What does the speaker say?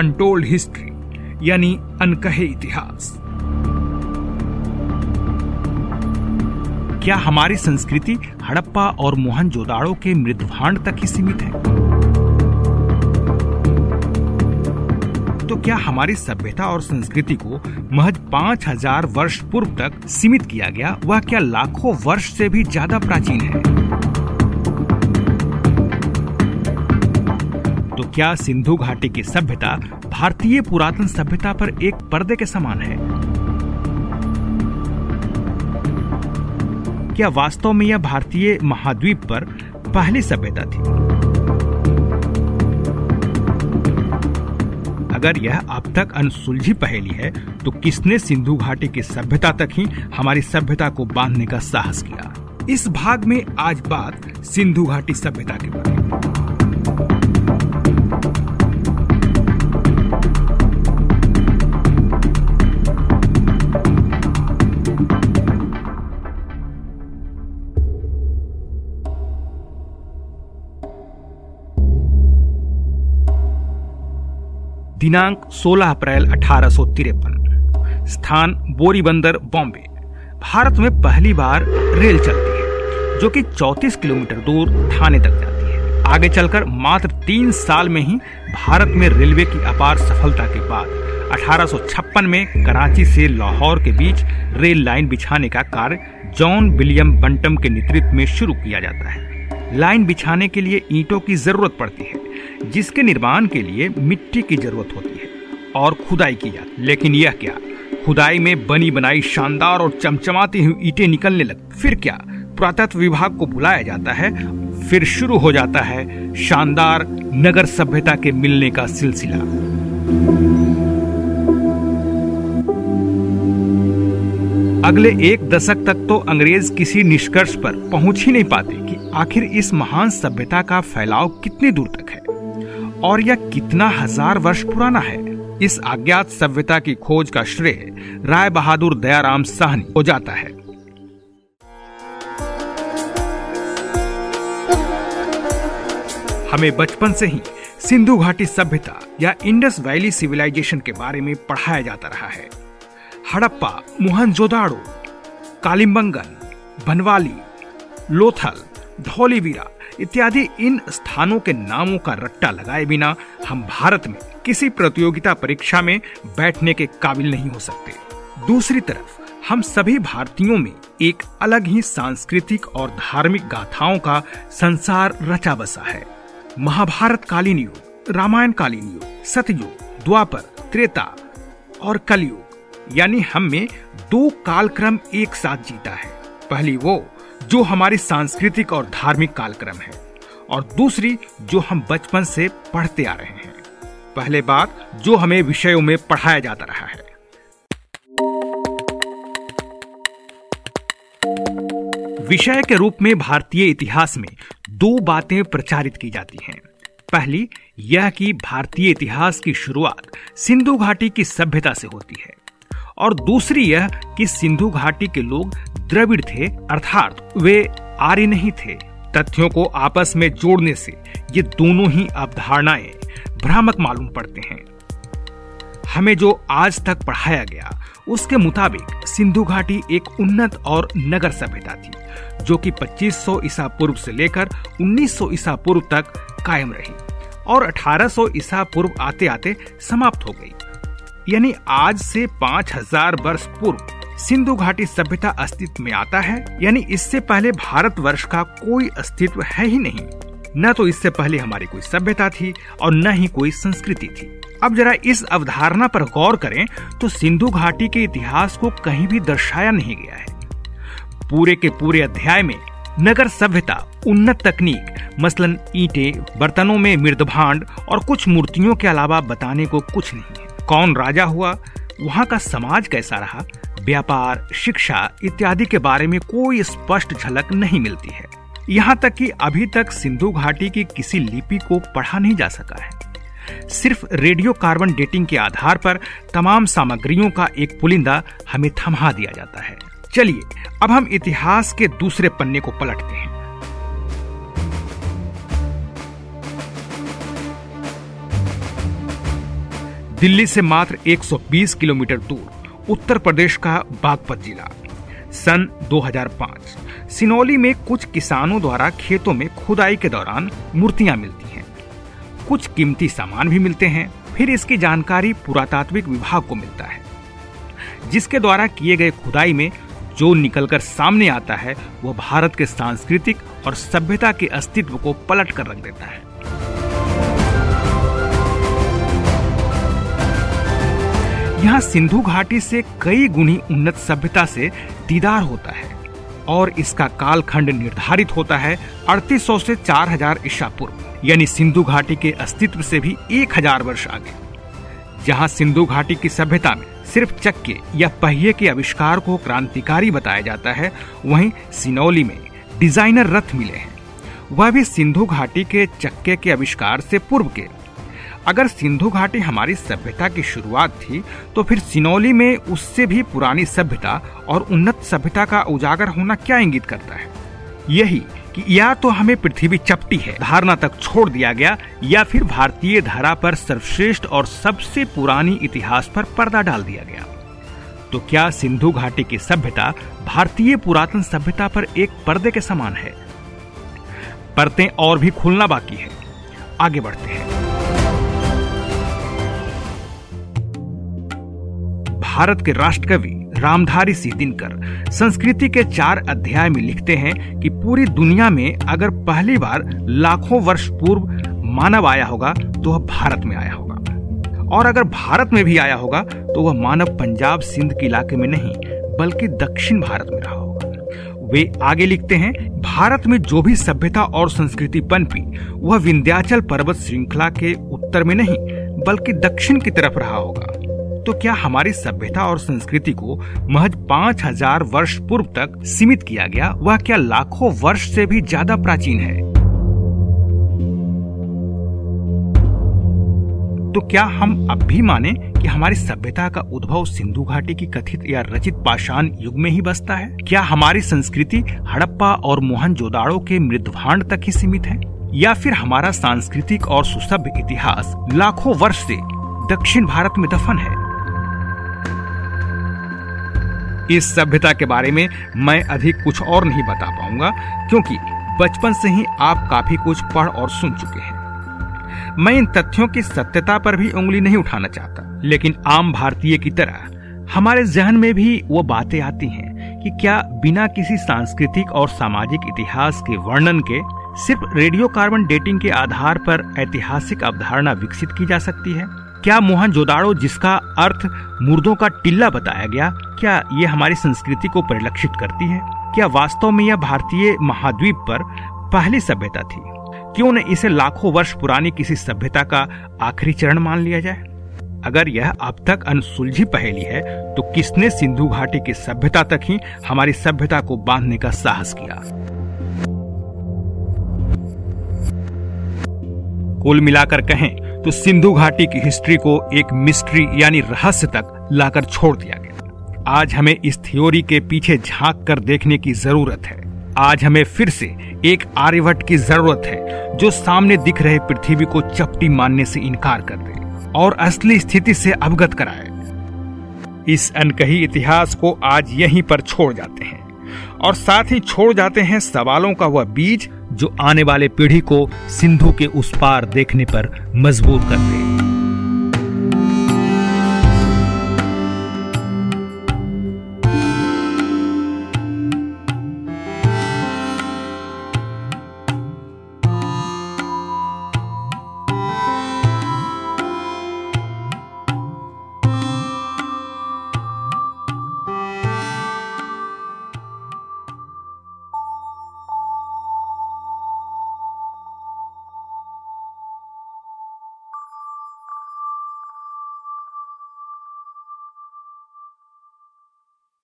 Untold history यानी अनकहे इतिहास क्या हमारी संस्कृति हड़प्पा और मोहनजोदाड़ो के मृदभांड तक ही सीमित है? तो क्या हमारी सभ्यता और संस्कृति को महज पाँच हज़ार वर्ष पूर्व तक सीमित किया गया? वह क्या लाखों वर्ष से भी ज़्यादा प्राचीन है? क्या सिंधु घाटी की सभ्यता भारतीय पुरातन सभ्यता पर एक पर्दे के समान है। क्या वास्तव में यह भारतीय महाद्वीप पर पहली सभ्यता थी? अगर यह अब तक अनसुलझी पहेली है तो किसने सिंधु घाटी की सभ्यता तक ही हमारी सभ्यता को बांधने का साहस किया? इस भाग में आज बात सिंधु घाटी सभ्यता के बारे में। दिनांक 16 अप्रैल अठारह सौ तिरपन, स्थान बोरीबंदर बॉम्बे। भारत में पहली बार रेल चलती है, जो कि 34 किलोमीटर दूर थाने तक जाती है। आगे चलकर मात्र तीन साल में ही भारत में रेलवे की अपार सफलता के बाद 1856 में कराची से लाहौर के बीच रेल लाइन बिछाने का कार्य जॉन विलियम बंटम के नेतृत्व में शुरू किया जाता है। लाइन बिछाने के लिए ईंटों की ज़रूरत पड़ती है, जिसके निर्माण के लिए मिट्टी की ज़रूरत होती है और खुदाई की जाती है। लेकिन यह क्या? खुदाई में बनी बनाई शानदार और चमचमाती हुई ईटें निकलने लग, फिर क्या? पुरातत्व विभाग को बुलाया जाता है फिर शुरू हो जाता है शानदार नगर सभ्यता के मिलने का सिलसिला। अगले एक दशक तक तो अंग्रेज़ किसी निष्कर्ष पर पहुँच ही नहीं पाते कि आखिर इस महान सभ्यता का फैलाव कितनी दूर तक है और यह कितना हज़ार वर्ष पुराना है। इस अज्ञात सभ्यता की खोज का श्रेय राय बहादुर दयाराम साहनी हो जाता है। हमें बचपन से ही सिंधु घाटी सभ्यता या इंडस वैली सिविलाइजेशन के बारे में पढ़ाया जाता रहा है। हड़प्पा, मोहनजोदाड़ो, कालिम्बंगन, बनवाली, लोथल, धौलीवीरा इत्यादि इन स्थानों के नामों का रट्टा लगाए बिना हम भारत में किसी प्रतियोगिता परीक्षा में बैठने के काबिल नहीं हो सकते। दूसरी तरफ़, हम सभी भारतीयों में एक अलग ही सांस्कृतिक और धार्मिक गाथाओं का संसार रचा बसा है। महाभारत कालीन युग रामायण कालीन युग सतयुग, द्वापर, त्रेता और कलयुग। यानी हम में दो कालक्रम एक साथ जीता है। पहली वो, जो हमारी सांस्कृतिक और धार्मिक कालक्रम है, और दूसरी, जो हम बचपन से पढ़ते आ रहे हैं। पहले बात, जो हमें विषयों में पढ़ाया जाता रहा है। विषय के रूप में भारतीय इतिहास में दो बातें प्रचारित की जाती हैं। पहली, यह कि भारतीय इतिहास की शुरुआत सिंधु घाटी की सभ्यता से होती है। और दूसरी, यह कि सिंधु घाटी के लोग द्रविड़ थे, अर्थात वे आर्य नहीं थे। तथ्यों को आपस में जोड़ने से ये दोनों ही अवधारणाएँ भ्रामक मालूम पड़ते हैं। हमें जो आज तक पढ़ाया गया उसके मुताबिक सिंधु घाटी एक उन्नत और नगर सभ्यता थी, जो कि 2500 ईसा पूर्व से लेकर 1900 ईसा पूर्व तक कायम रही और 1800 ईसा पूर्व आते आते समाप्त हो गई। यानी आज से 5000 वर्ष पूर्व सिंधु घाटी सभ्यता अस्तित्व में आता है, यानी इससे पहले भारत वर्ष का कोई अस्तित्व है ही नहीं। न तो इससे पहले हमारी कोई सभ्यता थी और न ही कोई संस्कृति थी। अब जरा इस अवधारणा पर गौर करें तो सिंधु घाटी के इतिहास को कहीं भी दर्शाया नहीं गया है। पूरे के पूरे अध्याय में नगर सभ्यता, उन्नत तकनीक, मसलन ईटे, बर्तनों में मृदभांड और कुछ मूर्तियों के अलावा बताने को कुछ नहीं है। कौन राजा हुआ, वहाँ का समाज कैसा रहा, व्यापार, शिक्षा इत्यादि के बारे में कोई स्पष्ट झलक नहीं मिलती है। यहाँ तक कि अभी तक सिंधु घाटी की किसी लिपि को पढ़ा नहीं जा सका है। सिर्फ़ रेडियो कार्बन डेटिंग के आधार पर तमाम सामग्रियों का एक पुलिंदा हमें थमा दिया जाता है। चलिए, अब हम इतिहास के दूसरे पन्ने को पलटते हैं। दिल्ली से मात्र 120 किलोमीटर दूर, उत्तर प्रदेश का बागपत जिला। सन 2005 सिनौली में कुछ किसानों द्वारा खेतों में खुदाई के दौरान मूर्तियाँ मिलती हैं। कुछ कीमती सामान भी मिलते हैं, फिर इसकी जानकारी पुरातात्विक विभाग को मिलता है, जिसके द्वारा किए गए खुदाई में जो निकलकर सामने आता है, वह भारत के सांस्कृतिक और सभ्यता के अस्तित्व को पलट कर रख देता है। यहाँ सिंधु घाटी से कई गुनी उन्नत सभ्यता से दीदार होता है। और इसका कालखंड निर्धारित होता है 3800 से 4000 ईसा पूर्व, यानी सिंधु घाटी के अस्तित्व से भी 1000 वर्ष आगे। जहाँ सिंधु घाटी की सभ्यता में सिर्फ़ चक्के या पहिए के आविष्कार को क्रांतिकारी बताया जाता है, वहीं सिनौली में डिज़ाइनर रथ मिले हैं। वह भी सिंधु घाटी के चक्के के आविष्कार से पूर्व के। अगर सिंधु घाटी हमारी सभ्यता की शुरुआत थी तो फिर सिनौली में उससे भी पुरानी सभ्यता और उन्नत सभ्यता का उजागर होना क्या इंगित करता है? यही कि या तो हमें पृथ्वी चपटी है, धारणा तक छोड़ दिया गया, या फिर भारतीय धारा पर सर्वश्रेष्ठ और सबसे पुरानी इतिहास पर पर्दा डाल दिया गया। तो क्या सिंधु घाटी की सभ्यता भारतीय पुरातन सभ्यता पर एक पर्दे के समान है? परतें और भी खुलना बाकी है। आगे बढ़ते हैं। भारत के राष्ट्रकवि रामधारी सिंह दिनकर संस्कृति के चार अध्याय में लिखते हैं कि पूरी दुनिया में अगर पहली बार लाखों वर्ष पूर्व मानव आया होगा तो वह भारत में आया होगा। और अगर भारत में भी आया होगा तो वह मानव पंजाब सिंध के इलाके में नहीं, बल्कि दक्षिण भारत में रहा होगा। वे आगे लिखते हैं, भारत में जो भी सभ्यता और संस्कृति पनपी वह विंध्याचल पर्वत श्रृंखला के उत्तर में नहीं, बल्कि दक्षिण की तरफ़ रहा होगा। तो क्या हमारी सभ्यता और संस्कृति को महज पाँच हज़ार वर्ष पूर्व तक सीमित किया गया? वह क्या लाखों वर्ष से भी ज़्यादा प्राचीन है? तो क्या हम अब भी माने कि हमारी सभ्यता का उद्भव सिंधु घाटी की कथित या रचित पाषाण युग में ही बसता है? क्या हमारी संस्कृति हड़प्पा और मोहन जोदाड़ो के मृदभांड तक ही सीमित है? या फिर हमारा सांस्कृतिक और सुसभ्य इतिहास लाखों वर्ष से दक्षिण भारत में दफन है? इस सभ्यता के बारे में मैं अधिक कुछ और नहीं बता पाऊँगा, क्योंकि बचपन से ही आप काफ़ी कुछ पढ़ और सुन चुके हैं। मैं इन तथ्यों की सत्यता पर भी उंगली नहीं उठाना चाहता, लेकिन आम भारतीय की तरह हमारे जहन में भी वो बातें आती हैं कि क्या बिना किसी सांस्कृतिक और सामाजिक इतिहास के वर्णन के सिर्फ़ रेडियो कार्बन डेटिंग के आधार पर ऐतिहासिक अवधारणा विकसित की जा सकती है? क्या मोहन जोदाड़ो, जिसका अर्थ मुर्दों का टिल्ला बताया गया, क्या ये हमारी संस्कृति को परिलक्षित करती है? क्या वास्तव में यह भारतीय महाद्वीप पर पहली सभ्यता थी? क्यों न इसे लाखों वर्ष पुरानी किसी सभ्यता का आखिरी चरण मान लिया जाए? अगर यह अब तक अनसुलझी पहेली है तो किसने सिंधु घाटी की सभ्यता तक ही हमारी सभ्यता को बांधने का साहस किया? कुल मिलाकर कहें तो सिंधु घाटी की हिस्ट्री को एक मिस्ट्री यानी रहस्य तक लाकर छोड़ दिया गया। आज हमें इस थ्योरी के पीछे झाँक कर देखने की ज़रूरत है। आज हमें फिर से एक आर्यभट्ट की ज़रूरत है, जो सामने दिख रहे पृथ्वी को चपटी मानने से इनकार कर दे और असली स्थिति से अवगत कराए। इस अनकही इतिहास को आज यहीं पर छोड़ जाते हैं। और साथ ही छोड़ जाते हैं सवालों का वह बीज जो आने वाले पीढ़ी को सिंधु के उस पार देखने पर मजबूर करते दे